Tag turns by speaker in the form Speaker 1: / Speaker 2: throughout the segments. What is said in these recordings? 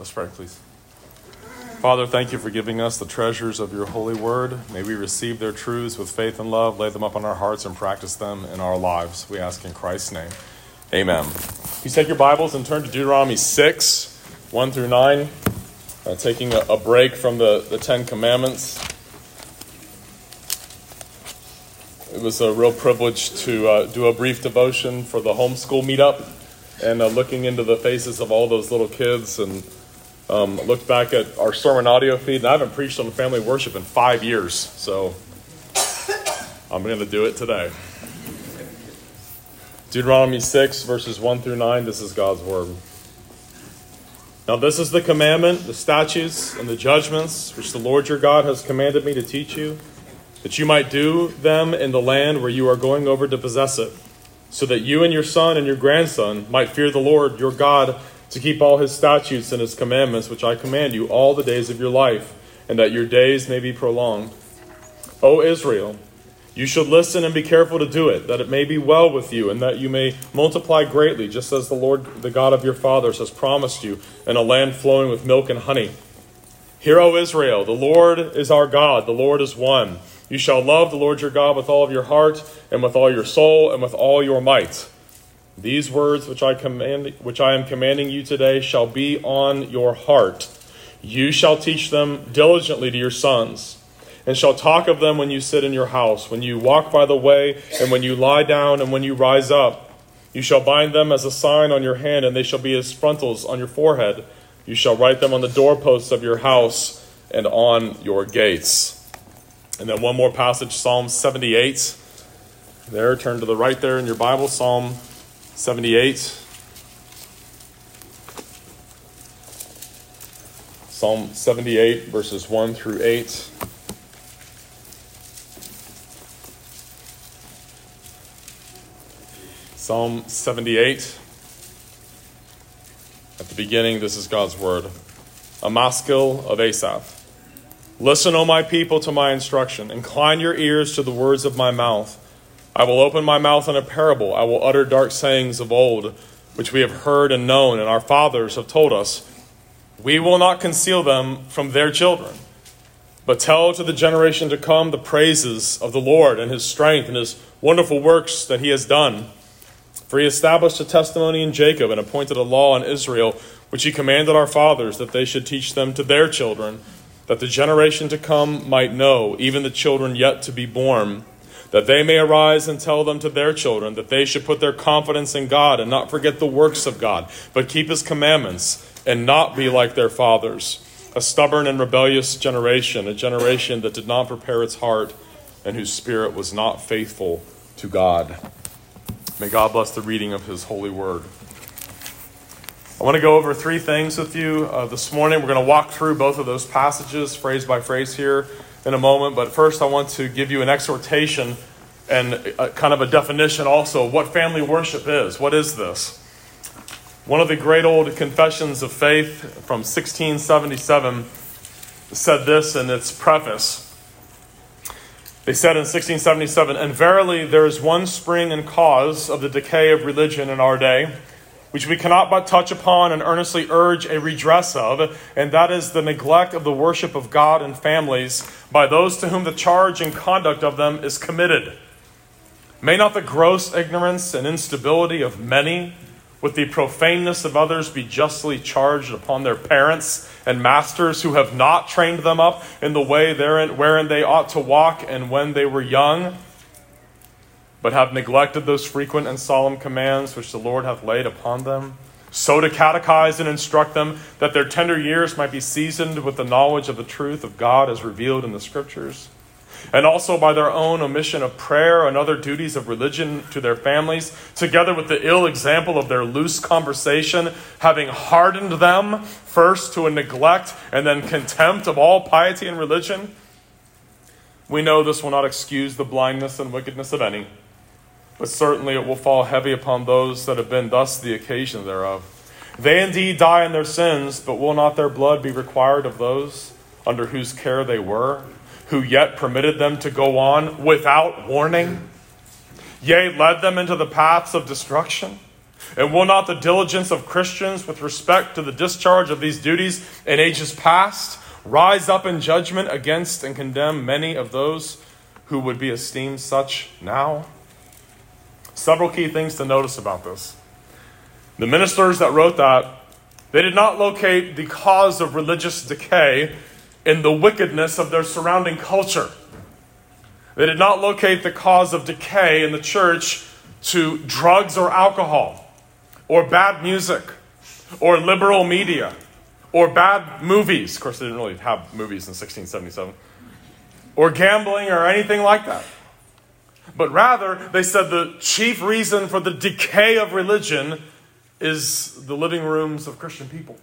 Speaker 1: Let's pray, please. Father, thank you for giving us the treasures of your holy word. May we receive their truths with faith and love, lay them up on our hearts, and practice them in our lives. We ask in Christ's name. Amen. You take your Bibles and turn to Deuteronomy 6, 1 through 9, uh, taking a, a break from the, the Ten Commandments. It was a real privilege to uh, do a brief devotion for the homeschool meetup and uh, looking into the faces of all those little kids and um, looked back at our sermon audio feed. And I haven't preached on family worship in five years, so I'm going to do it today. Deuteronomy 6, verses 1 through 9. This is God's word. Now, this is the commandment, the statutes, and the judgments which the Lord your God has commanded me to teach you, that you might do them in the land where you are going over to possess it so that you and your son and your grandson might fear the Lord your God to keep all his statutes and his commandments, which I command you all the days of your life, and that your days may be prolonged. O Israel, you should listen and be careful to do it, that it may be well with you, and that you may multiply greatly, just as the Lord, the God of your fathers, has promised you, in a land flowing with milk and honey. Hear, O Israel, the Lord is our God, the Lord is one. You shall love the Lord your God with all of your heart, and with all your soul, and with all your might. These words which I command which I am commanding you today shall be on your heart. You shall teach them diligently to your sons, and shall talk of them when you sit in your house, when you walk by the way, and when you lie down, and when you rise up. You shall bind them as a sign on your hand, and they shall be as frontals on your forehead. You shall write them on the doorposts of your house and on your gates. And then one more passage, Psalm 78. There, turn to the right there in your Bible, Psalm 78. Psalm 78, verses 1 through 8. Psalm 78. At the beginning, this is God's word. A maskil of Asaph. Listen, O my people, to my instruction. Incline your ears to the words of my mouth. I will open my mouth in a parable. I will utter dark sayings of old, which we have heard and known, and our fathers have told us. We will not conceal them from their children, but tell to the generation to come the praises of the Lord and his strength and his wonderful works that he has done. For he established a testimony in Jacob and appointed a law in Israel, which he commanded our fathers that they should teach them to their children that the generation to come might know, even the children yet to be born, that they may arise and tell them to their children, that they should put their confidence in God and not forget the works of God, but keep his commandments and not be like their fathers, a stubborn and rebellious generation, a generation that did not prepare its heart and whose spirit was not faithful to God. May God bless the reading of his holy word. I want to go over three things with you uh, this morning. We're going to walk through both of those passages, phrase by phrase, here in a moment. But first, I want to give you an exhortation and a, kind of a definition also of what family worship is. What is this? One of the great old confessions of faith from 1677 said this in its preface. They said in 1677, And verily there is one spring and cause of the decay of religion in our day which we cannot but touch upon and earnestly urge a redress of, and that is the neglect of the worship of God and families by those to whom the charge and conduct of them is committed. May not the gross ignorance and instability of many, with the profaneness of others, be justly charged upon their parents and masters who have not trained them up in the way therein, wherein they ought to walk and when they were young? But have neglected those frequent and solemn commands which the Lord hath laid upon them, so to catechize and instruct them that their tender years might be seasoned with the knowledge of the truth of God as revealed in the Scriptures, and also by their own omission of prayer and other duties of religion to their families, together with the ill example of their loose conversation, having hardened them first to a neglect and then contempt of all piety and religion. We know this will not excuse the blindness and wickedness of any but certainly it will fall heavy upon those that have been thus the occasion thereof. They indeed die in their sins, but will not their blood be required of those under whose care they were, who yet permitted them to go on without warning? Yea, led them into the paths of destruction? And will not the diligence of Christians with respect to the discharge of these duties in ages past rise up in judgment against and condemn many of those who would be esteemed such now? Several key things to notice about this. The ministers that wrote that, they did not locate the cause of religious decay in the wickedness of their surrounding culture. They did not locate the cause of decay in the church to drugs or alcohol, or bad music, or liberal media, or bad movies. Of course, they didn't really have movies in 1677, or gambling, or anything like that. But rather, they said the chief reason for the decay of religion is the living rooms of Christian people,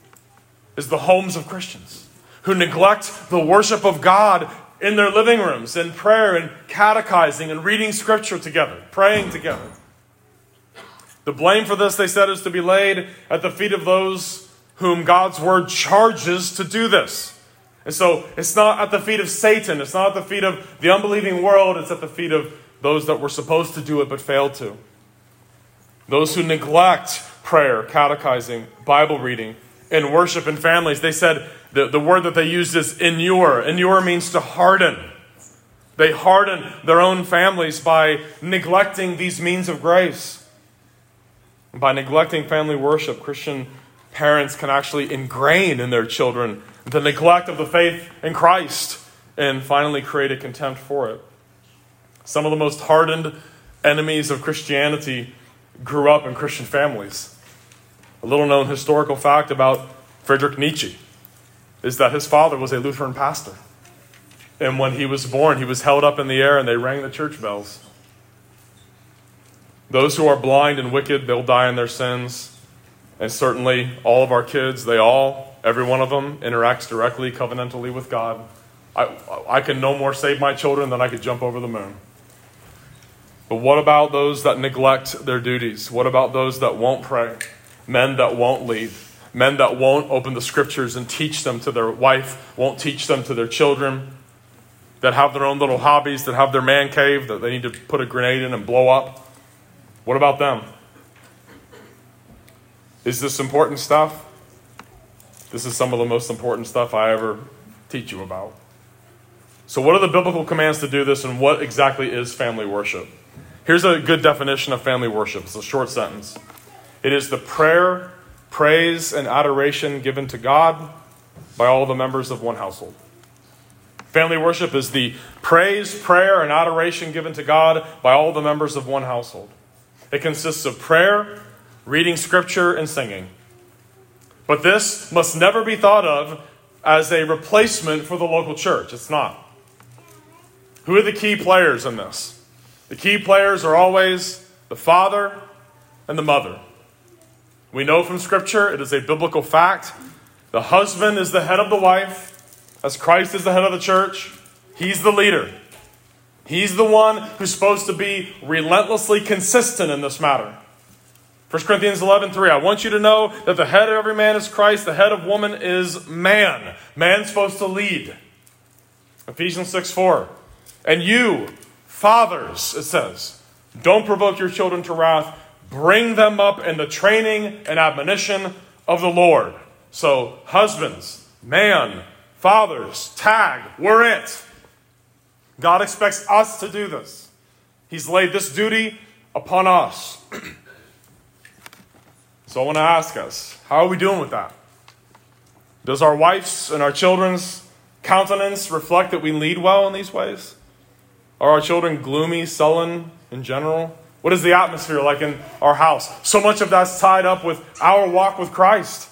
Speaker 1: is the homes of Christians who neglect the worship of God in their living rooms, in prayer and catechizing and reading scripture together, praying together. The blame for this, they said, is to be laid at the feet of those whom God's word charges to do this. And so it's not at the feet of Satan, it's not at the feet of the unbelieving world, it's at the feet of those that were supposed to do it but failed to. Those who neglect prayer, catechizing, Bible reading, and worship in families. They said the, the word that they used is inure. Inure means to harden. They harden their own families by neglecting these means of grace. By neglecting family worship, Christian parents can actually ingrain in their children the neglect of the faith in Christ and finally create a contempt for it. Some of the most hardened enemies of Christianity grew up in Christian families. A little known historical fact about Friedrich Nietzsche is that his father was a Lutheran pastor. And when he was born, he was held up in the air and they rang the church bells. Those who are blind and wicked, they'll die in their sins. And certainly, all of our kids, they all, every one of them, interacts directly, covenantally with God. I, I can no more save my children than I could jump over the moon. But what about those that neglect their duties? What about those that won't pray? Men that won't lead? Men that won't open the scriptures and teach them to their wife, won't teach them to their children, that have their own little hobbies, that have their man cave that they need to put a grenade in and blow up? What about them? Is this important stuff? This is some of the most important stuff I ever teach you about. So, what are the biblical commands to do this, and what exactly is family worship? Here's a good definition of family worship. It's a short sentence. It is the prayer, praise, and adoration given to God by all the members of one household. Family worship is the praise, prayer, and adoration given to God by all the members of one household. It consists of prayer, reading scripture, and singing. But this must never be thought of as a replacement for the local church. It's not. Who are the key players in this? The key players are always the father and the mother. We know from Scripture, it is a biblical fact. The husband is the head of the wife, as Christ is the head of the church. He's the leader. He's the one who's supposed to be relentlessly consistent in this matter. 1 Corinthians 11, 3. I want you to know that the head of every man is Christ, the head of woman is man. Man's supposed to lead. Ephesians 6, 4. And you, fathers, it says, don't provoke your children to wrath, bring them up in the training and admonition of the Lord. So, husbands, man, fathers, tag, we're it. God expects us to do this. He's laid this duty upon us. so I want to ask us how are we doing with that? Does our wives and our children's countenance reflect that we lead well in these ways? Are our children gloomy, sullen in general? What is the atmosphere like in our house? So much of that's tied up with our walk with Christ.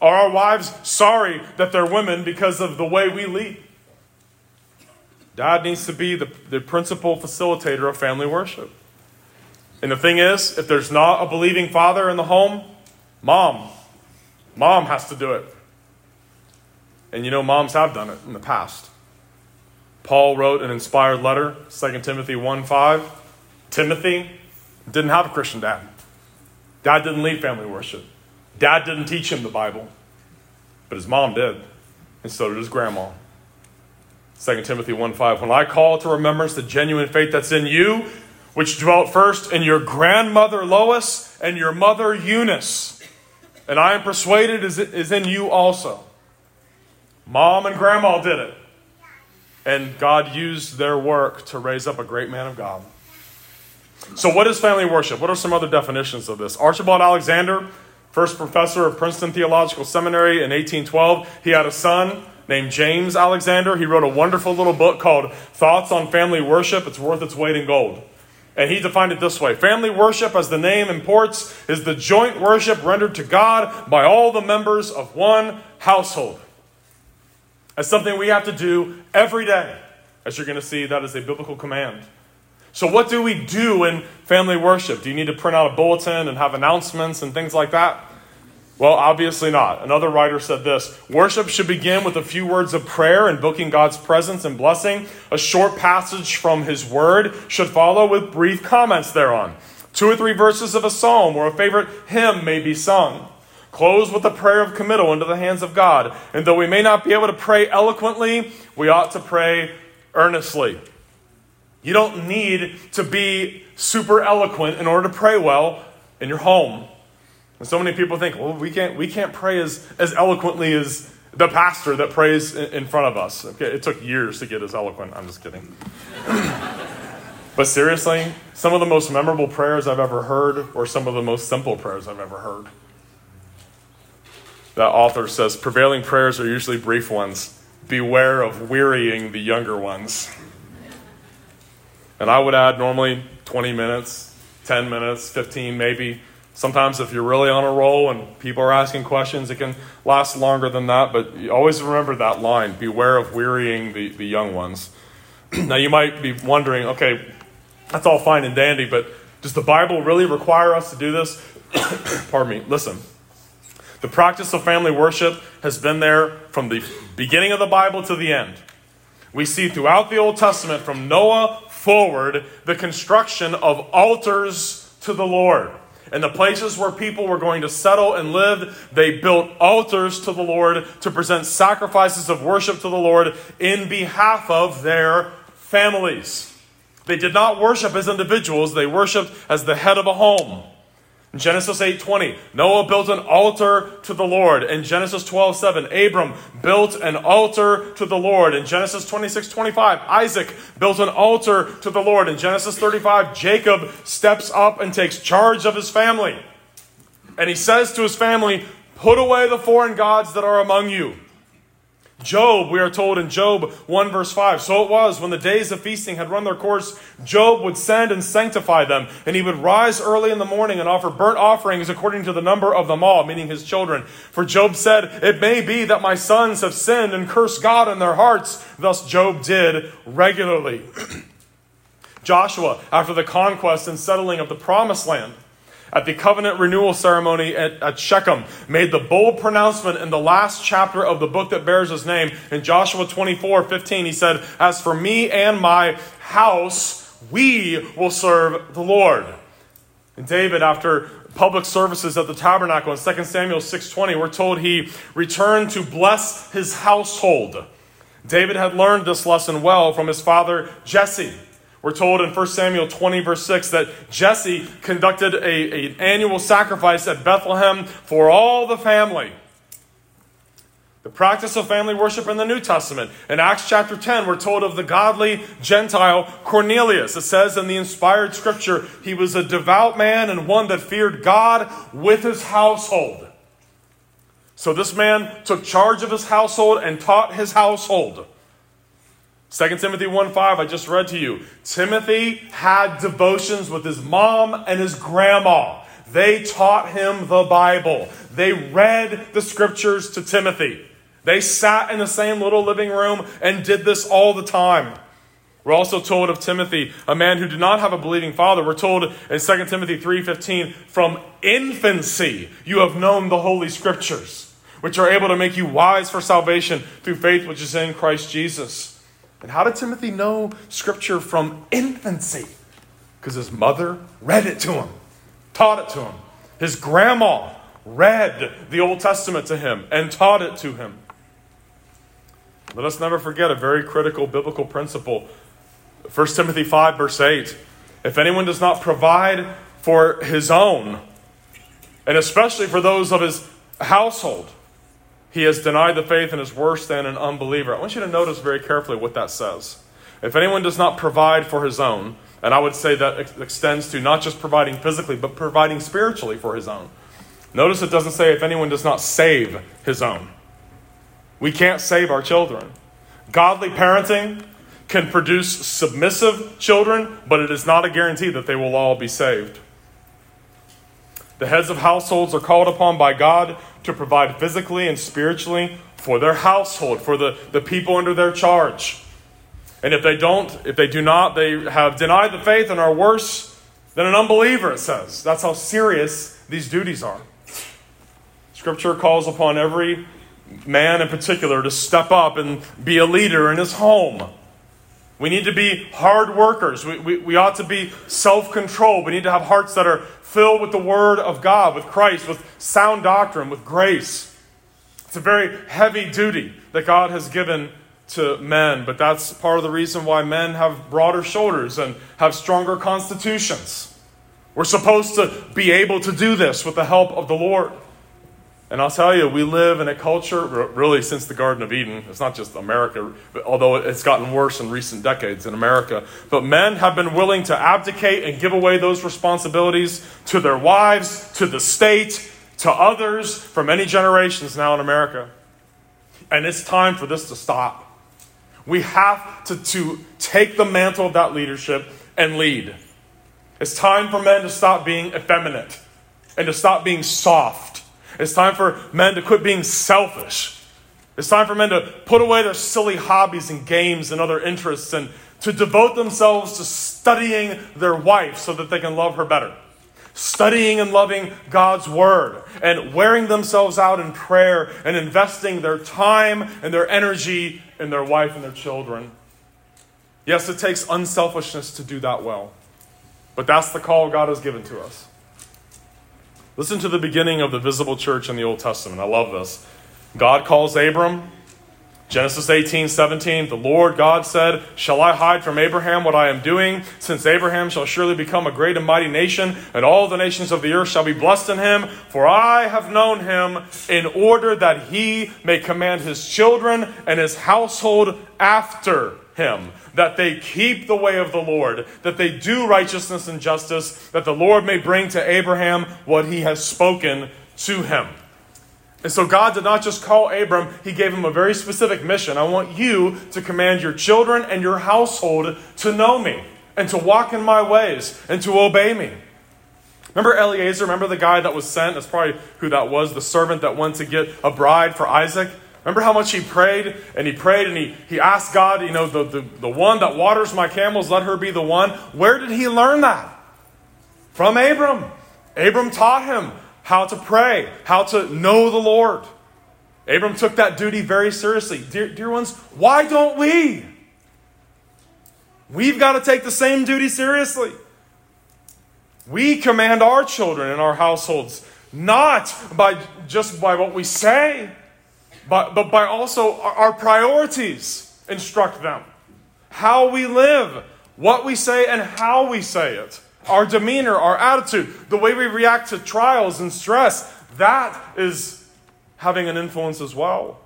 Speaker 1: Are our wives sorry that they're women because of the way we lead? Dad needs to be the, the principal facilitator of family worship. And the thing is, if there's not a believing father in the home, mom. Mom has to do it. And you know, moms have done it in the past. Paul wrote an inspired letter, 2 Timothy 1 5. Timothy didn't have a Christian dad. Dad didn't lead family worship. Dad didn't teach him the Bible. But his mom did. And so did his grandma. 2 Timothy 1 5. When I call to remembrance the genuine faith that's in you, which dwelt first in your grandmother Lois and your mother Eunice. And I am persuaded is in you also. Mom and grandma did it. And God used their work to raise up a great man of God. So, what is family worship? What are some other definitions of this? Archibald Alexander, first professor of Princeton Theological Seminary in 1812, he had a son named James Alexander. He wrote a wonderful little book called Thoughts on Family Worship. It's worth its weight in gold. And he defined it this way Family worship, as the name imports, is the joint worship rendered to God by all the members of one household. That's something we have to do every day. As you're going to see, that is a biblical command. So, what do we do in family worship? Do you need to print out a bulletin and have announcements and things like that? Well, obviously not. Another writer said this Worship should begin with a few words of prayer, and invoking God's presence and blessing. A short passage from His Word should follow with brief comments thereon. Two or three verses of a psalm or a favorite hymn may be sung. Close with a prayer of committal into the hands of God. And though we may not be able to pray eloquently, we ought to pray earnestly. You don't need to be super eloquent in order to pray well in your home. And so many people think, well, we can't, we can't pray as, as eloquently as the pastor that prays in, front of us. Okay, it took years to get as eloquent. I'm just kidding. but seriously, some of the most memorable prayers I've ever heard were some of the most simple prayers I've ever heard that author says prevailing prayers are usually brief ones. Beware of wearying the younger ones. And I would add normally 20 minutes, 10 minutes, 15 maybe. Sometimes, if you're really on a roll and people are asking questions, it can last longer than that. But always remember that line beware of wearying the, the young ones. now, you might be wondering okay, that's all fine and dandy, but does the Bible really require us to do this? Pardon me. Listen, the practice of family worship has been there from the beginning of the Bible to the end. We see throughout the Old Testament, from Noah forward, the construction of altars to the Lord. And the places where people were going to settle and live, they built altars to the Lord to present sacrifices of worship to the Lord in behalf of their families. They did not worship as individuals, they worshiped as the head of a home. Genesis 8:20, Noah built an altar to the Lord. In Genesis 12:7, Abram built an altar to the Lord. In Genesis 26:25, Isaac built an altar to the Lord. In Genesis 35, Jacob steps up and takes charge of his family. And he says to his family, "Put away the foreign gods that are among you." Job, we are told in Job 1 verse 5, so it was when the days of feasting had run their course, Job would send and sanctify them, and he would rise early in the morning and offer burnt offerings according to the number of them all, meaning his children. For Job said, It may be that my sons have sinned and cursed God in their hearts. Thus Job did regularly. Joshua, after the conquest and settling of the promised land, at the covenant renewal ceremony at, at, Shechem, made the bold pronouncement in the last chapter of the book that bears his name. In Joshua 24 15, he said, As for me and my house, we will serve the Lord. And David, after public services at the tabernacle in 2 Samuel 6:20, we're told he returned to bless his household. David had learned this lesson well from his father Jesse. We're told in 1 Samuel 20, verse 6, that Jesse conducted an annual sacrifice at Bethlehem for all the family. The practice of family worship in the New Testament. In Acts chapter 10, we're told of the godly Gentile Cornelius. It says in the inspired scripture, he was a devout man and one that feared God with his household. So this man took charge of his household and taught his household. 2 Timothy 1 5, I just read to you. Timothy had devotions with his mom and his grandma. They taught him the Bible. They read the scriptures to Timothy. They sat in the same little living room and did this all the time. We're also told of Timothy, a man who did not have a believing father. We're told in 2 Timothy 3:15, from infancy you have known the holy scriptures, which are able to make you wise for salvation through faith which is in Christ Jesus. And how did Timothy know Scripture from infancy? Because his mother read it to him, taught it to him. His grandma read the Old Testament to him and taught it to him. Let us never forget a very critical biblical principle. 1 Timothy 5, verse 8. if anyone does not provide for his own, and especially for those of his household, he has denied the faith and is worse than an unbeliever. I want you to notice very carefully what that says. If anyone does not provide for his own, and I would say that ex- extends to not just providing physically, but providing spiritually for his own. Notice it doesn't say if anyone does not save his own. We can't save our children. Godly parenting can produce submissive children, but it is not a guarantee that they will all be saved. The heads of households are called upon by God to provide physically and spiritually for their household, for the, the people under their charge. And if they don't, if they do not, they have denied the faith and are worse than an unbeliever, it says. That's how serious these duties are. Scripture calls upon every man in particular to step up and be a leader in his home. We need to be hard workers. We, we, we ought to be self controlled. We need to have hearts that are filled with the Word of God, with Christ, with sound doctrine, with grace. It's a very heavy duty that God has given to men, but that's part of the reason why men have broader shoulders and have stronger constitutions. We're supposed to be able to do this with the help of the Lord. And I'll tell you, we live in a culture, really since the Garden of Eden. It's not just America, although it's gotten worse in recent decades in America. But men have been willing to abdicate and give away those responsibilities to their wives, to the state, to others for many generations now in America. And it's time for this to stop. We have to, to take the mantle of that leadership and lead. It's time for men to stop being effeminate and to stop being soft it's time for men to quit being selfish. It's time for men to put away their silly hobbies and games and other interests and to devote themselves to studying their wife so that they can love her better. Studying and loving God's Word and wearing themselves out in prayer and investing their time and their energy in their wife and their children. Yes, it takes unselfishness to do that well, but that's the call God has given to us. Listen to the beginning of the visible church in the Old Testament. I love this. God calls Abram. Genesis 18, 17, the Lord God said, Shall I hide from Abraham what I am doing? Since Abraham shall surely become a great and mighty nation, and all the nations of the earth shall be blessed in him. For I have known him in order that he may command his children and his household after him, that they keep the way of the Lord, that they do righteousness and justice, that the Lord may bring to Abraham what he has spoken to him. And so God did not just call Abram, he gave him a very specific mission. I want you to command your children and your household to know me and to walk in my ways and to obey me. Remember Eliezer? Remember the guy that was sent? That's probably who that was, the servant that went to get a bride for Isaac. Remember how much he prayed and he prayed and he, he asked God, you know, the, the, the one that waters my camels, let her be the one. Where did he learn that? From Abram. Abram taught him how to pray, how to know the Lord. Abram took that duty very seriously. Dear, dear ones, why don't we? We've got to take the same duty seriously. We command our children and our households not by just by what we say, but, but by also our priorities instruct them. How we live, what we say, and how we say it. Our demeanor, our attitude, the way we react to trials and stress, that is having an influence as well.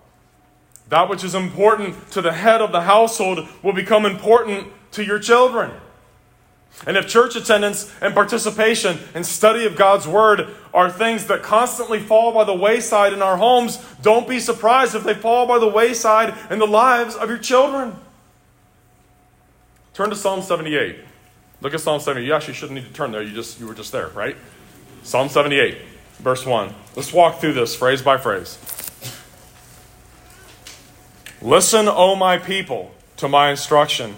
Speaker 1: That which is important to the head of the household will become important to your children. And if church attendance and participation and study of God's Word are things that constantly fall by the wayside in our homes, don't be surprised if they fall by the wayside in the lives of your children. Turn to Psalm 78. Look at Psalm 78. You actually shouldn't need to turn there. You just you were just there, right? Psalm 78, verse 1. Let's walk through this phrase by phrase. Listen, O my people, to my instruction.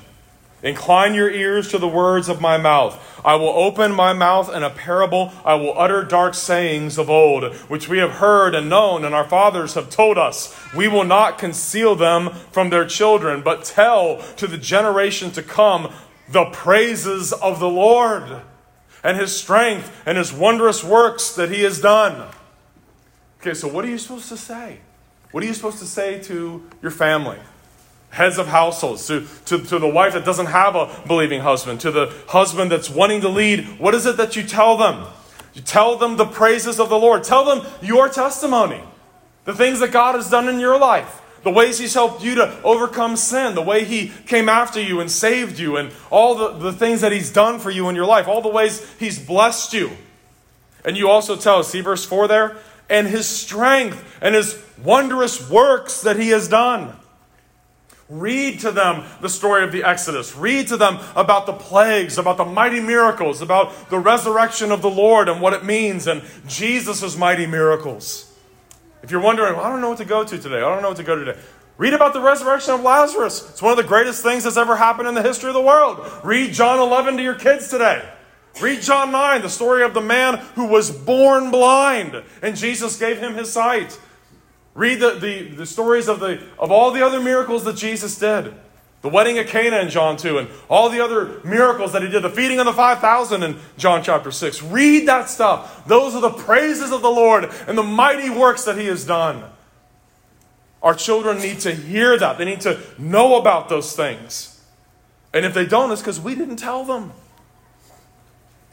Speaker 1: Incline your ears to the words of my mouth. I will open my mouth in a parable. I will utter dark sayings of old, which we have heard and known, and our fathers have told us. We will not conceal them from their children, but tell to the generation to come the praises of the Lord and his strength and his wondrous works that he has done. Okay, so what are you supposed to say? What are you supposed to say to your family? Heads of households, to, to, to the wife that doesn't have a believing husband, to the husband that's wanting to lead, what is it that you tell them? You tell them the praises of the Lord. Tell them your testimony, the things that God has done in your life, the ways He's helped you to overcome sin, the way He came after you and saved you, and all the, the things that He's done for you in your life, all the ways He's blessed you. And you also tell, see verse 4 there? And His strength and His wondrous works that He has done. Read to them the story of the Exodus. Read to them about the plagues, about the mighty miracles, about the resurrection of the Lord and what it means, and Jesus' mighty miracles. If you're wondering, well, I don't know what to go to today, I don't know what to go to today. Read about the resurrection of Lazarus. It's one of the greatest things that's ever happened in the history of the world. Read John 11 to your kids today. Read John 9, the story of the man who was born blind, and Jesus gave him his sight. Read the, the, the stories of, the, of all the other miracles that Jesus did. The wedding at Cana in John 2, and all the other miracles that he did, the feeding of the 5,000 in John chapter 6. Read that stuff. Those are the praises of the Lord and the mighty works that he has done. Our children need to hear that. They need to know about those things. And if they don't, it's because we didn't tell them.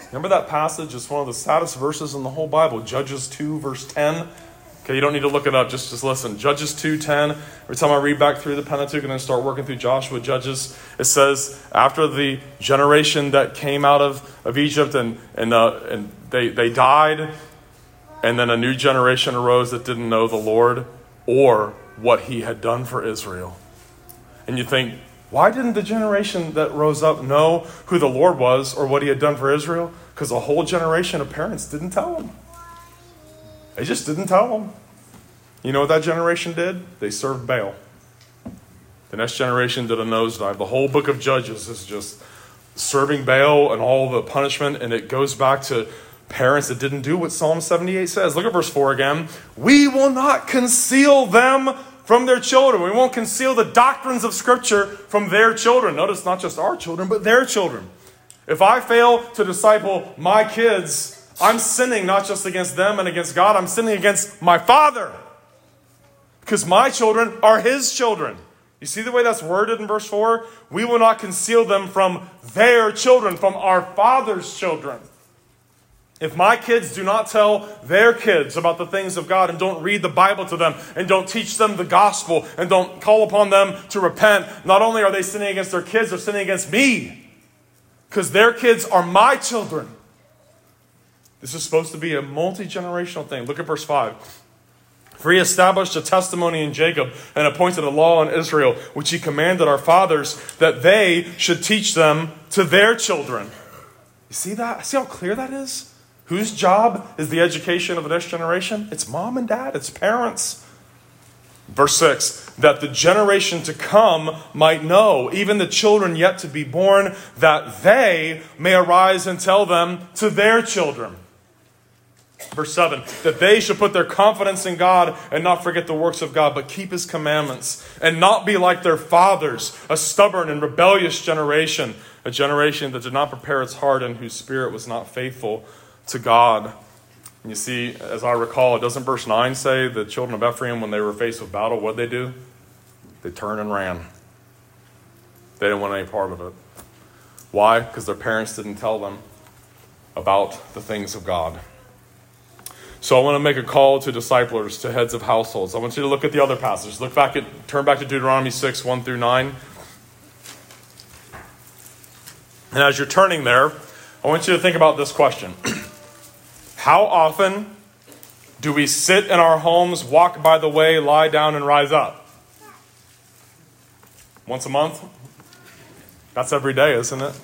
Speaker 1: Remember that passage? It's one of the saddest verses in the whole Bible, Judges 2, verse 10. Okay, you don't need to look it up, just, just listen. Judges 2.10, every time I read back through the Pentateuch and then start working through Joshua, Judges, it says, after the generation that came out of, of Egypt and, and, uh, and they, they died, and then a new generation arose that didn't know the Lord or what he had done for Israel. And you think, why didn't the generation that rose up know who the Lord was or what he had done for Israel? Because a whole generation of parents didn't tell them. They just didn't tell them. You know what that generation did? They served Baal. The next generation did a nosedive. The whole book of Judges is just serving Baal and all the punishment, and it goes back to parents that didn't do what Psalm 78 says. Look at verse 4 again. We will not conceal them from their children. We won't conceal the doctrines of Scripture from their children. Notice not just our children, but their children. If I fail to disciple my kids, I'm sinning not just against them and against God, I'm sinning against my Father. Because my children are His children. You see the way that's worded in verse 4? We will not conceal them from their children, from our Father's children. If my kids do not tell their kids about the things of God and don't read the Bible to them and don't teach them the gospel and don't call upon them to repent, not only are they sinning against their kids, they're sinning against me. Because their kids are my children. This is supposed to be a multi generational thing. Look at verse 5. For he established a testimony in Jacob and appointed a law in Israel, which he commanded our fathers that they should teach them to their children. You see that? See how clear that is? Whose job is the education of the next generation? It's mom and dad, it's parents. Verse 6 that the generation to come might know, even the children yet to be born, that they may arise and tell them to their children Verse 7 that they should put their confidence in God and not forget the works of God, but keep his commandments and not be like their fathers, a stubborn and rebellious generation, a generation that did not prepare its heart and whose spirit was not faithful to God. You see, as I recall, doesn't verse 9 say the children of Ephraim, when they were faced with battle, what did they do? They turned and ran. They didn't want any part of it. Why? Because their parents didn't tell them about the things of God. So I want to make a call to disciplers, to heads of households. I want you to look at the other passages. Look back at, turn back to Deuteronomy 6, 1 through 9. And as you're turning there, I want you to think about this question How often do we sit in our homes, walk by the way, lie down, and rise up? Once a month? That's every day, isn't it?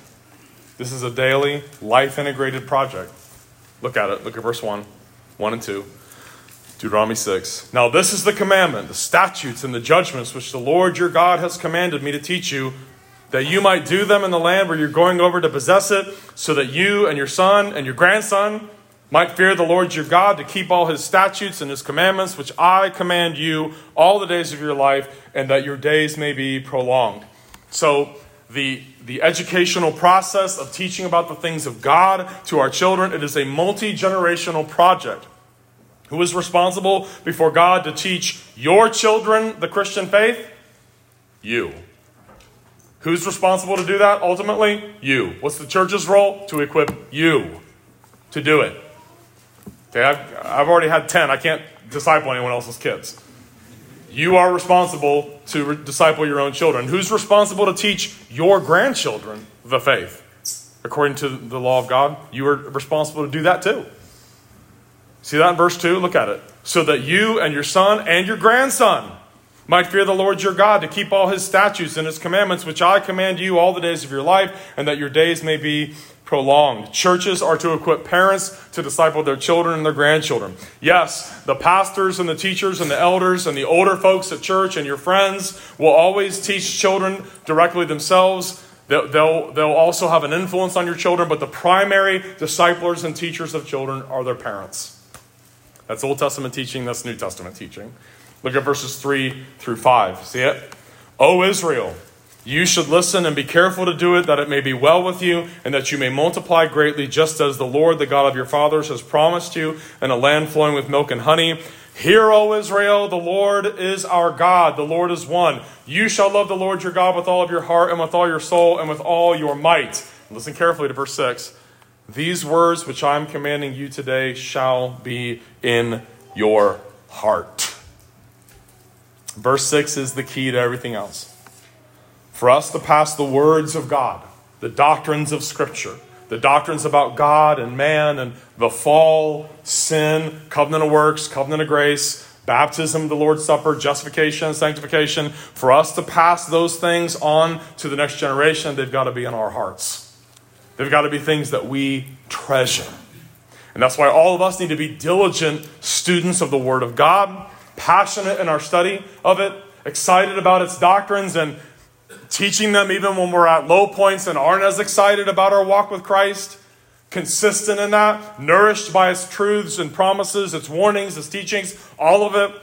Speaker 1: This is a daily, life integrated project. Look at it. Look at verse 1. 1 and 2. Deuteronomy 6. Now, this is the commandment, the statutes, and the judgments which the Lord your God has commanded me to teach you, that you might do them in the land where you're going over to possess it, so that you and your son and your grandson might fear the Lord your God to keep all his statutes and his commandments, which I command you all the days of your life, and that your days may be prolonged. So, the, the educational process of teaching about the things of God to our children. It is a multi generational project. Who is responsible before God to teach your children the Christian faith? You. Who's responsible to do that ultimately? You. What's the church's role? To equip you to do it. Okay, I've, I've already had 10. I can't disciple anyone else's kids. You are responsible to re- disciple your own children. Who's responsible to teach your grandchildren the faith? According to the law of God, you are responsible to do that too. See that in verse 2? Look at it. So that you and your son and your grandson might fear the Lord your God, to keep all his statutes and his commandments, which I command you all the days of your life, and that your days may be prolonged. Churches are to equip parents to disciple their children and their grandchildren. Yes, the pastors and the teachers and the elders and the older folks at church and your friends will always teach children directly themselves. They'll, they'll, also have an influence on your children, but the primary disciplers and teachers of children are their parents. That's Old Testament teaching, that's New Testament teaching. Look at verses 3 through 5. See it? O Israel, you should listen and be careful to do it, that it may be well with you, and that you may multiply greatly, just as the Lord, the God of your fathers, has promised you, in a land flowing with milk and honey. Hear, O Israel, the Lord is our God, the Lord is one. You shall love the Lord your God with all of your heart, and with all your soul, and with all your might. Listen carefully to verse 6. These words which I am commanding you today shall be in your heart. Verse 6 is the key to everything else. For us to pass the words of God, the doctrines of Scripture, the doctrines about God and man and the fall, sin, covenant of works, covenant of grace, baptism, the Lord's Supper, justification, sanctification, for us to pass those things on to the next generation, they've got to be in our hearts. They've got to be things that we treasure. And that's why all of us need to be diligent students of the Word of God passionate in our study of it, excited about its doctrines, and teaching them even when we're at low points and aren't as excited about our walk with Christ. Consistent in that, nourished by its truths and promises, its warnings, its teachings, all of it.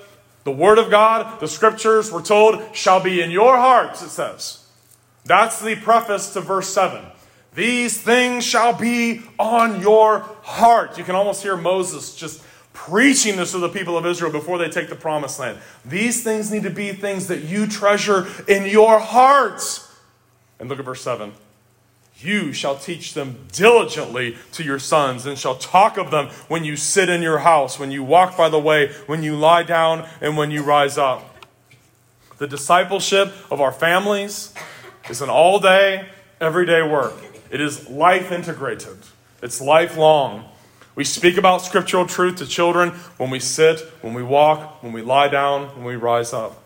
Speaker 1: The Word of God, the Scriptures, we're told, shall be in your hearts, it says. That's the preface to verse 7. These things shall be on your heart. You can almost hear Moses just preaching this to the people of Israel before they take the promised land. These things need to be things that you treasure in your hearts. And look at verse 7. You shall teach them diligently to your sons, and shall talk of them when you sit in your house, when you walk by the way, when you lie down, and when you rise up. The discipleship of our families is an all day, everyday work. It is life integrated, it's lifelong. We speak about scriptural truth to children when we sit, when we walk, when we lie down, when we rise up.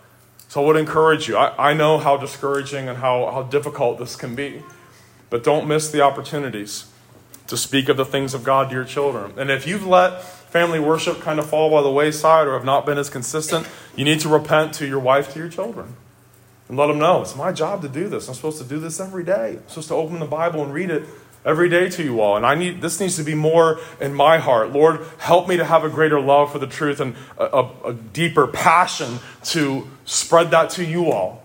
Speaker 1: So I would encourage you. I, I know how discouraging and how, how difficult this can be, but don't miss the opportunities to speak of the things of God to your children. And if you've let family worship kind of fall by the wayside or have not been as consistent, you need to repent to your wife, to your children. And let them know it's my job to do this. I'm supposed to do this every day. I'm supposed to open the Bible and read it every day to you all. And I need this needs to be more in my heart. Lord, help me to have a greater love for the truth and a, a, a deeper passion to spread that to you all.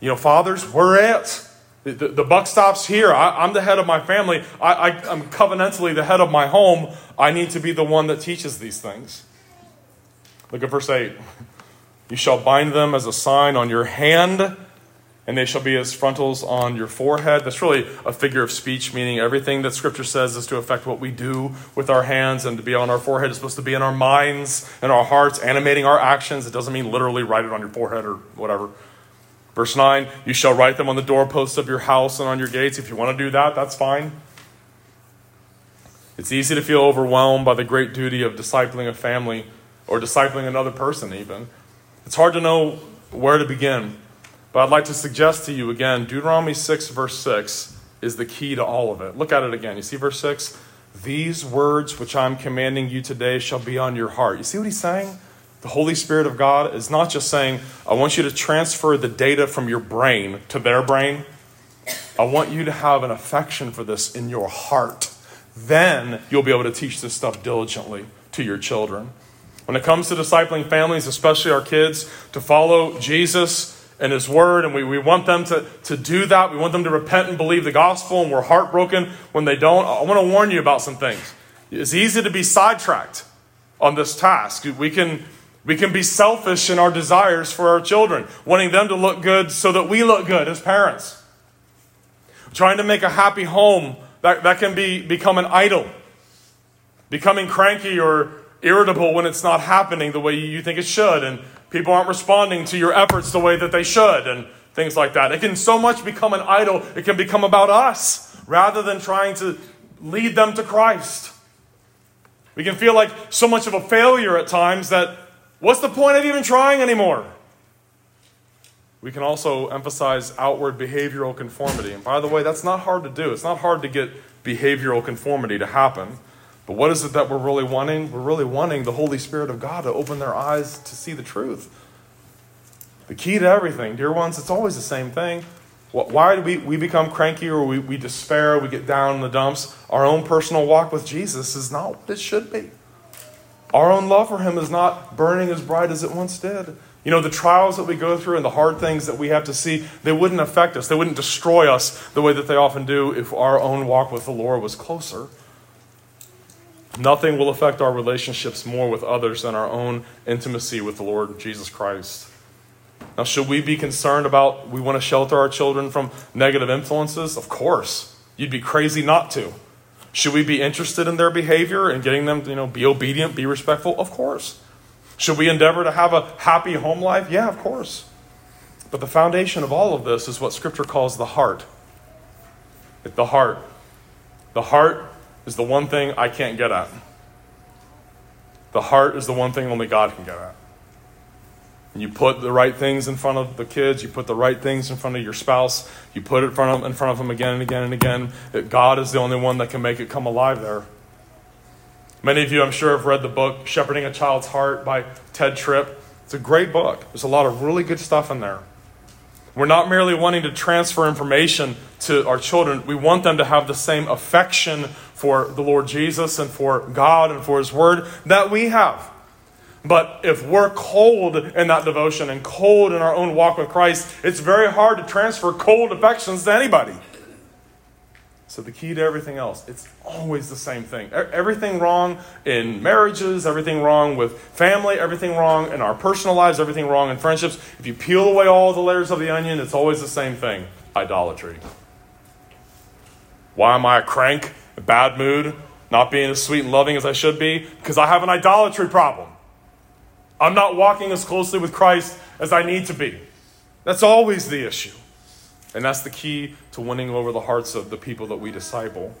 Speaker 1: You know, fathers, we're it. The, the, the buck stops here. I, am the head of my family. I, I, I'm covenantally the head of my home. I need to be the one that teaches these things. Look at verse 8. You shall bind them as a sign on your hand and they shall be as frontals on your forehead. That's really a figure of speech, meaning everything that Scripture says is to affect what we do with our hands and to be on our forehead is supposed to be in our minds and our hearts, animating our actions. It doesn't mean literally write it on your forehead or whatever. Verse 9, you shall write them on the doorposts of your house and on your gates. If you want to do that, that's fine. It's easy to feel overwhelmed by the great duty of discipling a family or discipling another person, even. It's hard to know where to begin. But I'd like to suggest to you again Deuteronomy 6, verse 6 is the key to all of it. Look at it again. You see verse 6? These words which I'm commanding you today shall be on your heart. You see what he's saying? The Holy Spirit of God is not just saying, I want you to transfer the data from your brain to their brain. I want you to have an affection for this in your heart. Then you'll be able to teach this stuff diligently to your children. When it comes to discipling families, especially our kids, to follow Jesus and His Word, and we, we want them to, to do that. We want them to repent and believe the gospel, and we're heartbroken when they don't. I want to warn you about some things. It's easy to be sidetracked on this task. We can, we can be selfish in our desires for our children, wanting them to look good so that we look good as parents. Trying to make a happy home, that, that can be, become an idol. Becoming cranky or irritable when it's not happening the way you think it should, and people aren't responding to your efforts the way that they should, and things like that. It can so much become an idol, it can become about us rather than trying to lead them to Christ. We can feel like so much of a failure at times that what's the point of even trying anymore? We can also emphasize outward behavioral conformity. And by the way, that's not hard to do. It's not hard to get behavioral conformity to happen. But what is it that we're really wanting? We're really wanting the Holy Spirit of God to open their eyes to see the truth. The key to everything, dear ones, it's always the same thing. Why do we, we become cranky or we, we despair, we get down in the dumps? Our own personal walk with Jesus is not what it should be. Our own love for Him is not burning as bright as it once did. You know, the trials that we go through and the hard things that we have to see, they wouldn't affect us. They wouldn't destroy us the way that they often do if our own walk with the Lord was closer. Nothing will affect our relationships more with others than our own intimacy with the Lord Jesus Christ. Now, should we be concerned about we want to shelter our children from negative influences? Of course. You'd be crazy not to. Should we be interested in their behavior and getting them, you know, be obedient, be respectful? Of course. Should we endeavor to have a happy home life? Yeah, of course. But the foundation of all of this is what Scripture calls the heart. The heart. The heart is the one thing I can't get at. The heart is the one thing only God can get at. And you put the right things in front of the kids, you put the right things in front of your spouse, you put it in front of, in front of them again and again and again. God is the only one that can make it come alive there. Many of you, I'm sure, have read the book Shepherding a Child's Heart by Tedd Tripp. It's a great book. There's a lot of really good stuff in there. We're not merely wanting to transfer information to our children, we want them to have the same affection for the Lord Jesus and for God and for His Word that we have. But if we're cold in that devotion and cold in our own walk with Christ, it's very hard to transfer cold affections to anybody. So, the key to everything else, it's always the same thing. Everything wrong in marriages, everything wrong with family, everything wrong in our personal lives, everything wrong in friendships. If you peel away all the layers of the onion, it's always the same thing idolatry. Why am I a crank, a bad mood, not being as sweet and loving as I should be? Because I have an idolatry problem. I'm not walking as closely with Christ as I need to be. That's always the issue. And that's the key to winning over the hearts of the people that we disciple.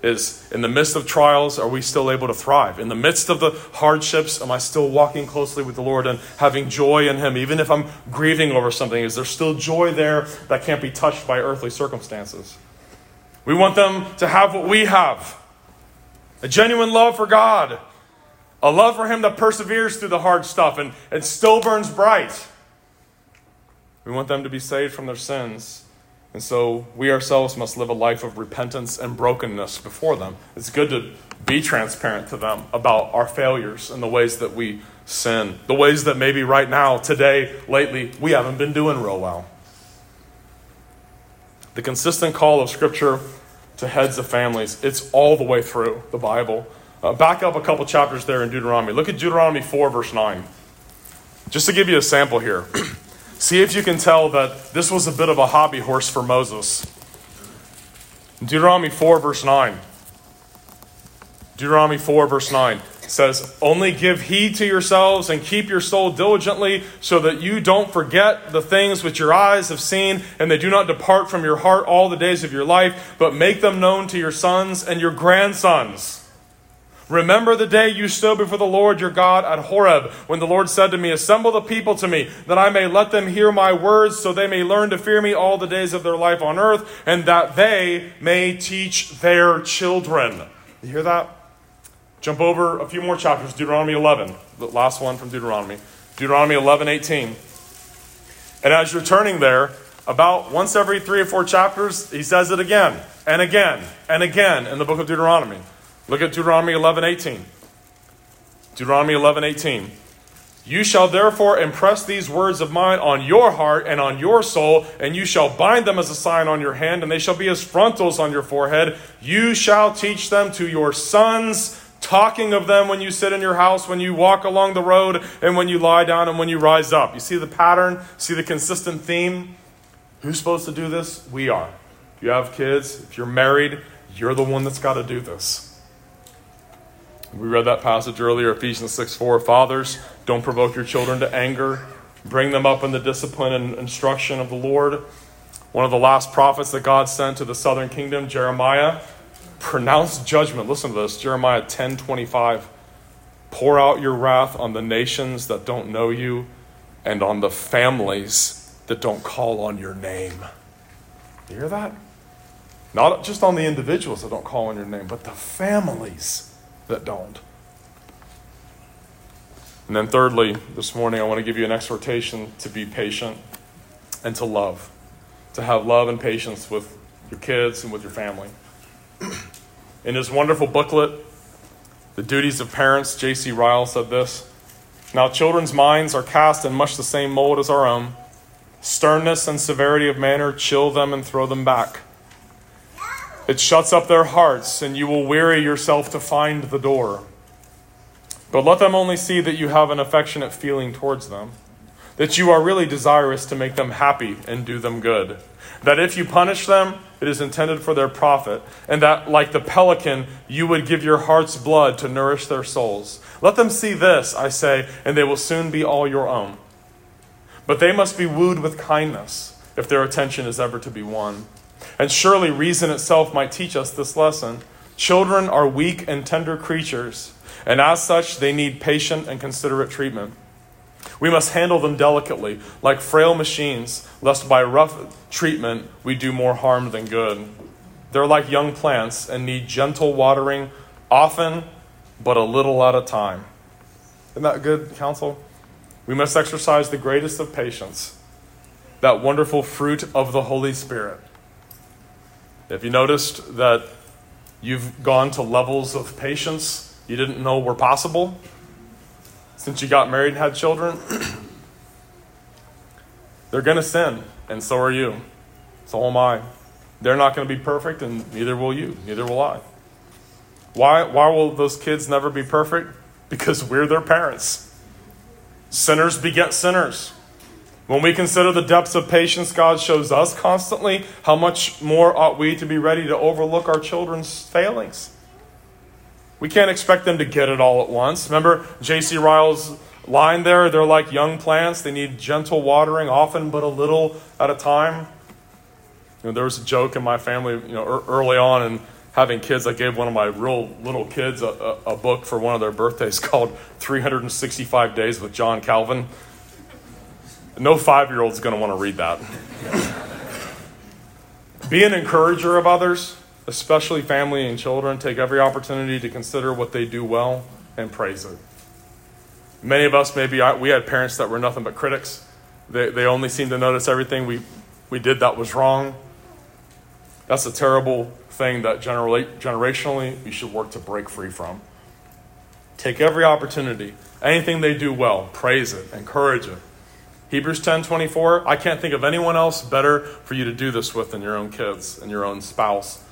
Speaker 1: Is in the midst of trials, are we still able to thrive? In the midst of the hardships, am I still walking closely with the Lord and having joy in Him? Even if I'm grieving over something, is there still joy there that can't be touched by earthly circumstances? We want them to have what we have a genuine love for God, a love for Him that perseveres through the hard stuff and, and still burns bright. We want them to be saved from their sins. And so we ourselves must live a life of repentance and brokenness before them. It's good to be transparent to them about our failures and the ways that we sin, the ways that maybe right now, today, lately, we haven't been doing real well. The consistent call of Scripture to heads of families, it's all the way through the Bible. Uh, back up a couple chapters there in Deuteronomy. Look at Deuteronomy 4, verse 9. Just to give you a sample here. See if you can tell that this was a bit of a hobby horse for Moses. Deuteronomy 4, verse 9. Deuteronomy 4, verse 9 says, Only give heed to yourselves and keep your soul diligently, so that you don't forget the things which your eyes have seen, and they do not depart from your heart all the days of your life, but make them known to your sons and your grandsons Remember the day you stood before the Lord your God at Horeb, when the Lord said to me, Assemble the people to me, that I may let them hear my words, so they may learn to fear me all the days of their life on earth, and that they may teach their children. You hear that? Jump over a few more chapters, Deuteronomy 11, the last one from Deuteronomy. Deuteronomy 11, 18. And as you're turning there, about once every three or four chapters, he says it again, and again, and again in the book of Deuteronomy. Look at Deuteronomy 11 18. Deuteronomy 11 18. You shall therefore impress these words of mine on your heart and on your soul, and you shall bind them as a sign on your hand, and they shall be as frontals on your forehead. You shall teach them to your sons, talking of them when you sit in your house, when you walk along the road, and when you lie down, and when you rise up. You see the pattern? See the consistent theme? Who's supposed to do this? We are. If you have kids, if you're married, you're the one that's got to do this. We read that passage earlier, Ephesians 6 4. Fathers, don't provoke your children to anger. Bring them up in the discipline and instruction of the Lord. One of the last prophets that God sent to the southern kingdom, Jeremiah, pronounced judgment. Listen to this Jeremiah 10 25. Pour out your wrath on the nations that don't know you and on the families that don't call on your name. You hear that? Not just on the individuals that don't call on your name, but the families that don't. And then, thirdly, this morning, I want to give you an exhortation to be patient and to love, to have love and patience with your kids and with your family. In his wonderful booklet, The Duties of Parents, J.C. Ryle said this Now, children's minds are cast in much the same mold as our own. Sternness and severity of manner chill them and throw them back. It shuts up their hearts, and you will weary yourself to find the door. But let them only see that you have an affectionate feeling towards them, that you are really desirous to make them happy and do them good, that if you punish them, it is intended for their profit, and that, like the pelican, you would give your heart's blood to nourish their souls. Let them see this, I say, and they will soon be all your own. But they must be wooed with kindness if their attention is ever to be won. And surely reason itself might teach us this lesson. Children are weak and tender creatures, and as such, they need patient and considerate treatment. We must handle them delicately, like frail machines, lest by rough treatment we do more harm than good. They're like young plants and need gentle watering, often, but a little at a time. Isn't that good counsel? We must exercise the greatest of patience, that wonderful fruit of the Holy Spirit. Have you noticed that you've gone to levels of patience you didn't know were possible since you got married and had children? They're going to sin, and so are you. So am I. They're not going to be perfect, and neither will you. Neither will I. Why, why will those kids never be perfect? Because we're their parents. Sinners beget sinners. When we consider the depths of patience God shows us constantly, how much more ought we to be ready to overlook our children's failings? We can't expect them to get it all at once. Remember J.C. Ryle's line there? They're like young plants. They need gentle watering, often but a little at a time. You know, there was a joke in my family, you know, early on and having kids. I gave one of my real little kids a, a, a book for one of their birthdays called 365 Days with John Calvin. No five year old is going to want to read that. Be an encourager of others, especially family and children. Take every opportunity to consider what they do well and praise it. Many of us, maybe we had parents that were nothing but critics. They, they only seemed to notice everything we, we did that was wrong. That's a terrible thing that generationally we should work to break free from. Take every opportunity, anything they do well, praise it, encourage it. Hebrews 10 24, I can't think of anyone else better for you to do this with than your own kids and your own spouse.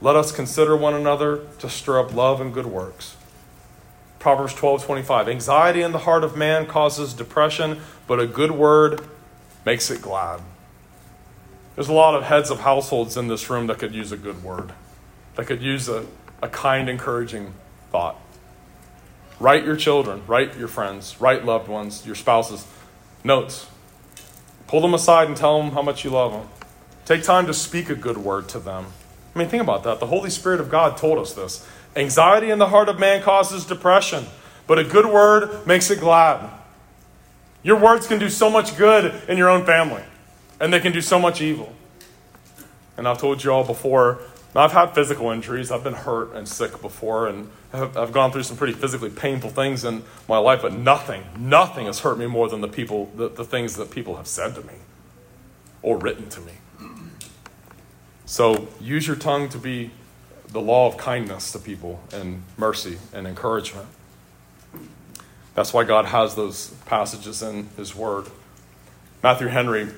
Speaker 1: Let us consider one another to stir up love and good works. Proverbs 12:25 anxiety in the heart of man causes depression, but a good word makes it glad. There's a lot of heads of households in this room that could use a good word, that could use a, a kind, encouraging thought. Write your children, write your friends, write loved ones, your spouses notes. Pull them aside and tell them how much you love them. Take time to speak a good word to them. I mean, think about that. The Holy Spirit of God told us this. Anxiety in the heart of man causes depression, but a good word makes it glad. Your words can do so much good in your own family, and they can do so much evil. And I've told you all before I've had physical injuries. I've been hurt and sick before, and I've gone through some pretty physically painful things in my life, but nothing, nothing has hurt me more than the people, the, the things that people have said to me or written to me. So use your tongue to be the law of kindness to people and mercy and encouragement. That's why God has those passages in His Word. Matthew Henry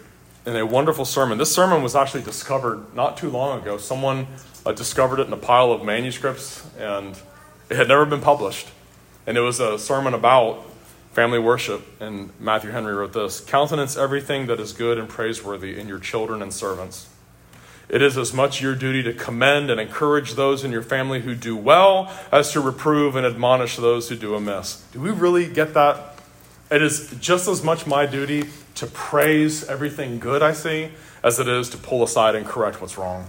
Speaker 1: in a wonderful sermon. This sermon was actually discovered not too long ago. Someone uh, discovered it in a pile of manuscripts, and it had never been published. And it was a sermon about family worship. And Matthew Henry wrote this Countenance everything that is good and praiseworthy in your children and servants. It is as much your duty to commend and encourage those in your family who do well as to reprove and admonish those who do amiss. Do we really get that? It is just as much my duty to praise everything good I see as it is to pull aside and correct what's wrong.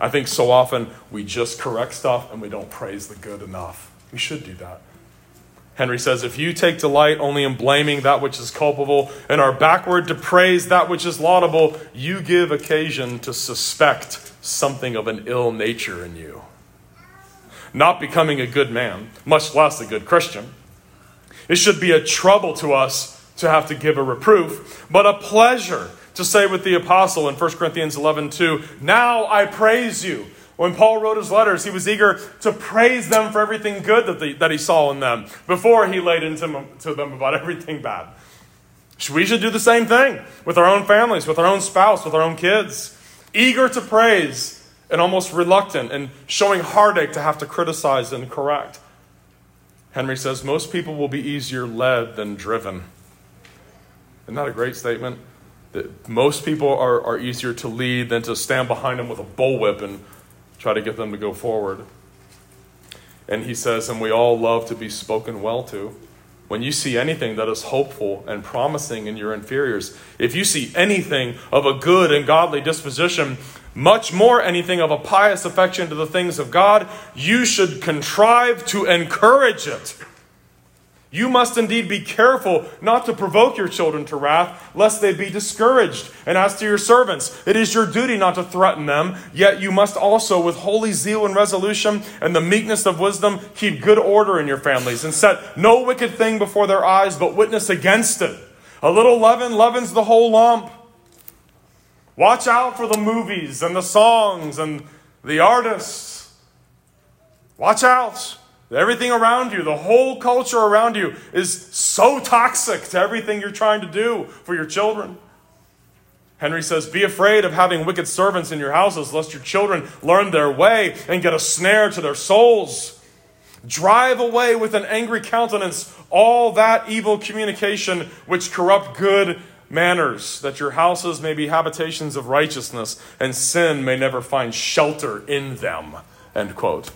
Speaker 1: I think so often we just correct stuff and we don't praise the good enough. We should do that. Henry says, If you take delight only in blaming that which is culpable and are backward to praise that which is laudable, you give occasion to suspect something of an ill nature in you. Not becoming a good man, much less a good Christian. It should be a trouble to us to have to give a reproof, but a pleasure to say with the apostle in 1 Corinthians 11 2, Now I praise you when Paul wrote his letters, he was eager to praise them for everything good that, that he saw in them before he laid into to them about everything bad. We should do the same thing with our own families, with our own spouse, with our own kids. Eager to praise and almost reluctant and showing heartache to have to criticize and correct. Henry says most people will be easier led than driven. Isn't that a great statement? That most people are, are easier to lead than to stand behind them with a bullwhip and try to get them to go forward. And he says, and we all love to be spoken well to. When you see anything that is hopeful and promising in your inferiors, if you see anything of a good and godly disposition, much more anything of a pious affection to the things of God, you should contrive to encourage it. You must indeed be careful not to provoke your children to wrath, lest they be discouraged. And as to your servants, it is your duty not to threaten them, yet you must also, with holy zeal and resolution and the meekness of wisdom, keep good order in your families, and set no wicked thing before their eyes, but witness against it. A little leaven leavens the whole lump. Watch out for the movies and the songs and the artists. Watch out. Everything around you, the whole culture around you is so toxic to everything you're trying to do for your children. Henry says, Be afraid of having wicked servants in your houses, lest your children learn their way and get a snare to their souls. Drive away with an angry countenance all that evil communication which corrupt good manners, that your houses may be habitations of righteousness, and sin may never find shelter in them. End quote.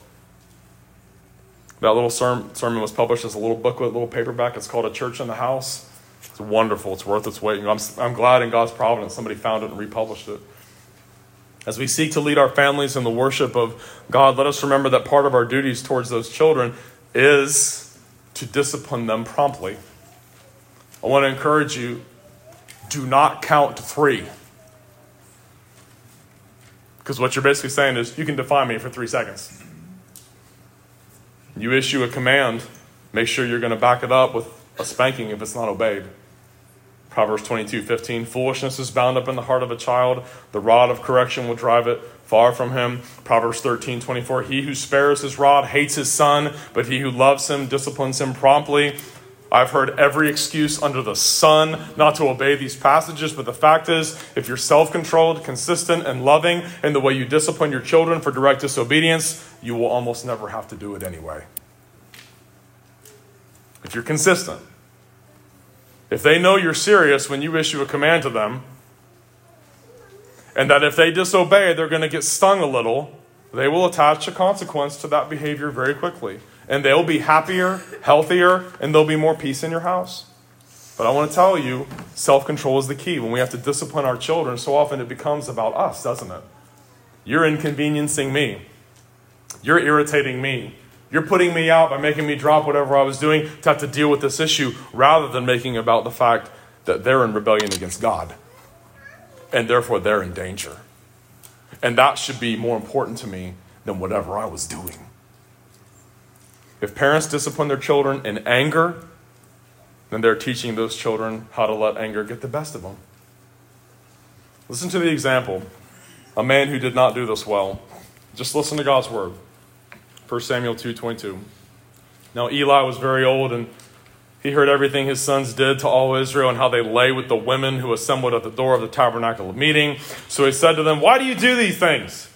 Speaker 1: That little sermon was published as a little booklet, little paperback. It's called A Church in the House. It's wonderful. It's worth its weight. I'm, I'm glad in God's providence somebody found it and republished it. As we seek to lead our families in the worship of God, let us remember that part of our duties towards those children is to discipline them promptly. I want to encourage you do not count to three. Because what you're basically saying is, you can define me for three seconds. You issue a command, make sure you're going to back it up with a spanking if it's not obeyed. Proverbs 22 15. Foolishness is bound up in the heart of a child. The rod of correction will drive it far from him. Proverbs 13 24. He who spares his rod hates his son, but he who loves him disciplines him promptly. I've heard every excuse under the sun not to obey these passages, but the fact is, if you're self controlled, consistent, and loving in the way you discipline your children for direct disobedience, you will almost never have to do it anyway. If you're consistent, if they know you're serious when you issue a command to them, and that if they disobey, they're going to get stung a little, they will attach a consequence to that behavior very quickly and they'll be happier, healthier, and there'll be more peace in your house. But I want to tell you, self control is the key. When we have to discipline our children, so often it becomes about us, doesn't it? You're inconveniencing me. You're irritating me. You're putting me out by making me drop whatever I was doing to have to deal with this issue rather than making about the fact that they're in rebellion against God. And therefore they're in danger. And that should be more important to me than whatever I was doing. If parents discipline their children in anger, then they're teaching those children how to let anger get the best of them. Listen to the example. A man who did not do this well. Just listen to God's word. 1 Samuel 2:22. Now Eli was very old and he heard everything his sons did to all Israel and how they lay with the women who assembled at the door of the tabernacle of meeting. So he said to them, "Why do you do these things?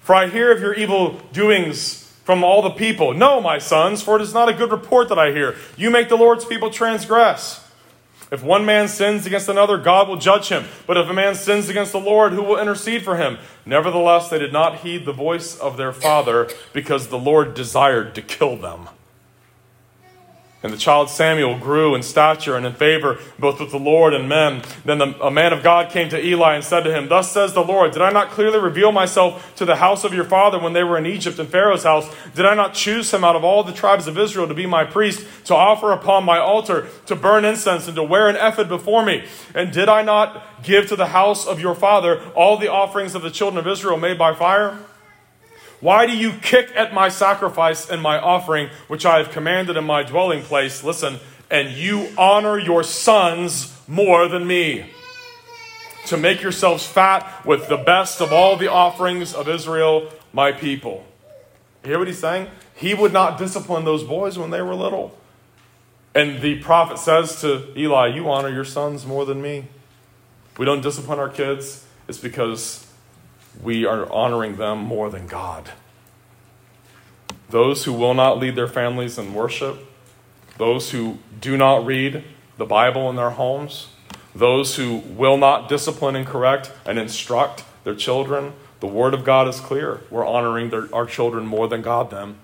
Speaker 1: For I hear of your evil doings from all the people. No, my sons, for it is not a good report that I hear. You make the Lord's people transgress. If one man sins against another, God will judge him. But if a man sins against the Lord, who will intercede for him? Nevertheless, they did not heed the voice of their father because the Lord desired to kill them. And the child Samuel grew in stature and in favor both with the Lord and men. Then the, a man of God came to Eli and said to him, Thus says the Lord, Did I not clearly reveal myself to the house of your father when they were in Egypt in Pharaoh's house? Did I not choose him out of all the tribes of Israel to be my priest, to offer upon my altar, to burn incense, and to wear an ephod before me? And did I not give to the house of your father all the offerings of the children of Israel made by fire? Why do you kick at my sacrifice and my offering, which I have commanded in my dwelling place? Listen, and you honor your sons more than me. To make yourselves fat with the best of all the offerings of Israel, my people. You hear what he's saying? He would not discipline those boys when they were little. And the prophet says to Eli, You honor your sons more than me. We don't discipline our kids, it's because we are honoring them more than God. Those who will not lead their families in worship, those who do not read the Bible in their homes, those who will not discipline and correct and instruct their children, the Word of God is clear. We're honoring their, our children more than God them.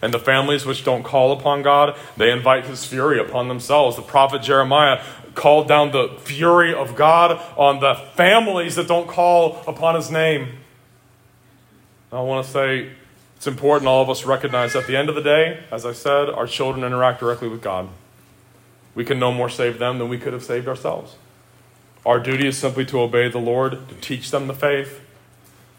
Speaker 1: And the families which don't call upon God, they invite His fury upon themselves. The prophet Jeremiah called down the fury of God on the families that don't call upon his name. I want to say it's important all of us recognize at the end of the day, as I said, our children interact directly with God. We can no more save them than we could have saved ourselves. Our duty is simply to obey the Lord, to teach them the faith.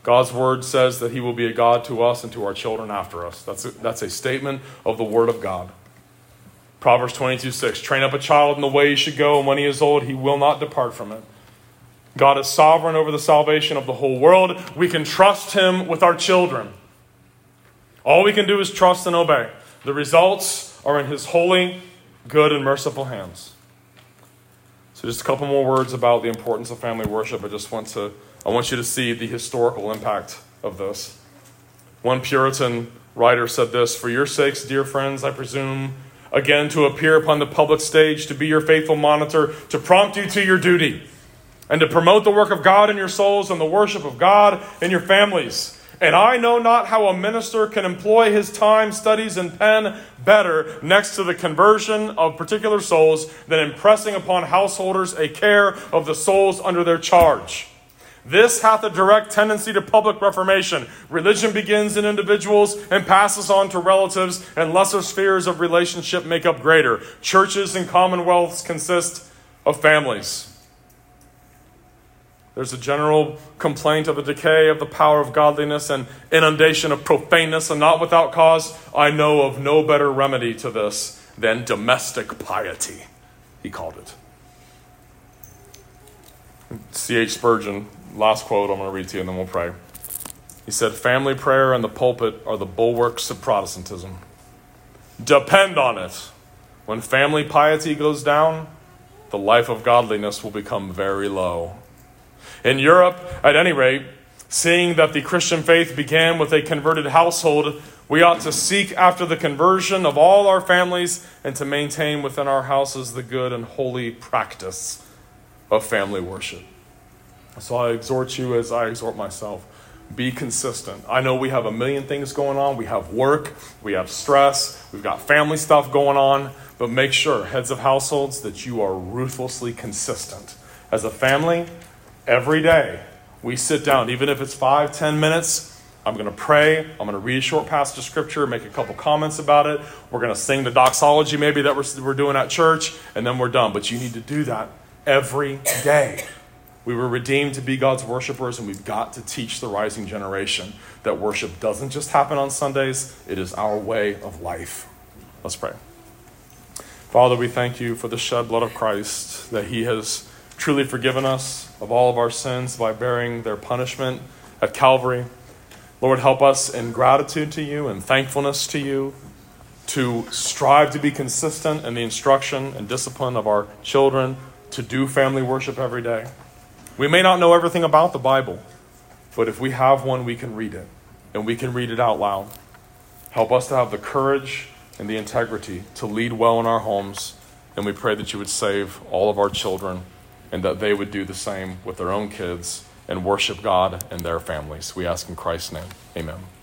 Speaker 1: God's word says that He will be a God to us and to our children after us. That's a, that's a statement of the Word of God. Proverbs 22 6 Train up a child in the way he should go, and when he is old, he will not depart from it. God is sovereign over the salvation of the whole world. We can trust him with our children. All we can do is trust and obey. The results are in his holy, good, and merciful hands. So just a couple more words about the importance of family worship. I just want to I want you to see the historical impact of this. One Puritan writer said this, "For your sakes, dear friends, I presume again to appear upon the public stage, to be your faithful monitor, to prompt you to your duty, and to promote the work of God in your souls and the worship of God in your families. And I know not how a minister can employ his time, studies, and pen better next to the conversion of particular souls than impressing upon householders a care of the souls under their charge. This hath a direct tendency to public reformation. Religion begins in individuals and passes on to relatives, and lesser spheres of relationship make up greater. Churches and commonwealths consist of families. There's a general complaint of the decay of the power of godliness and inundation of profaneness, and not without cause. I know of no better remedy to this than domestic piety, he called it. C.H. Spurgeon last quote I'm going to read to you and then we'll pray. He said, Family prayer and the pulpit are the bulwarks of Protestantism. Depend on it. When family piety goes down, the life of godliness will become very low. In Europe, at any rate, seeing that the Christian faith began with a converted household, we ought to seek after the conversion of all our families and to maintain within our houses the good and holy practice of family worship. So I exhort you as I exhort myself be consistent. I know we have a million things going on. We have work, we have stress, we've got family stuff going on, but make sure, heads of households, that you are ruthlessly consistent. As a family, every day we sit down, even if it's five, ten minutes. I'm going to pray. I'm going to read a short passage of scripture, make a couple comments about it. We're going to sing the doxology, maybe that we're, we're doing at church, and then we're done. But you need to do that every day. We were redeemed to be God's worshipers, and we've got to teach the rising generation that worship doesn't just happen on Sundays, it is our way of life. Let's pray. Father, we thank you for the shed blood of Christ, that He has truly forgiven us of all of our sins by bearing their punishment at Calvary. Lord, help us in gratitude to you and thankfulness to you to strive to be consistent in the instruction and discipline of our children, to do family worship every day. We may not know everything about the Bible, but if we have one, we can read it, and we can read it out loud. Help us to have the courage and the integrity to lead well in our homes And we pray that you would save all of our children and that they would do the same with their own kids and worship God and their families. We ask in Christ's name. Amen.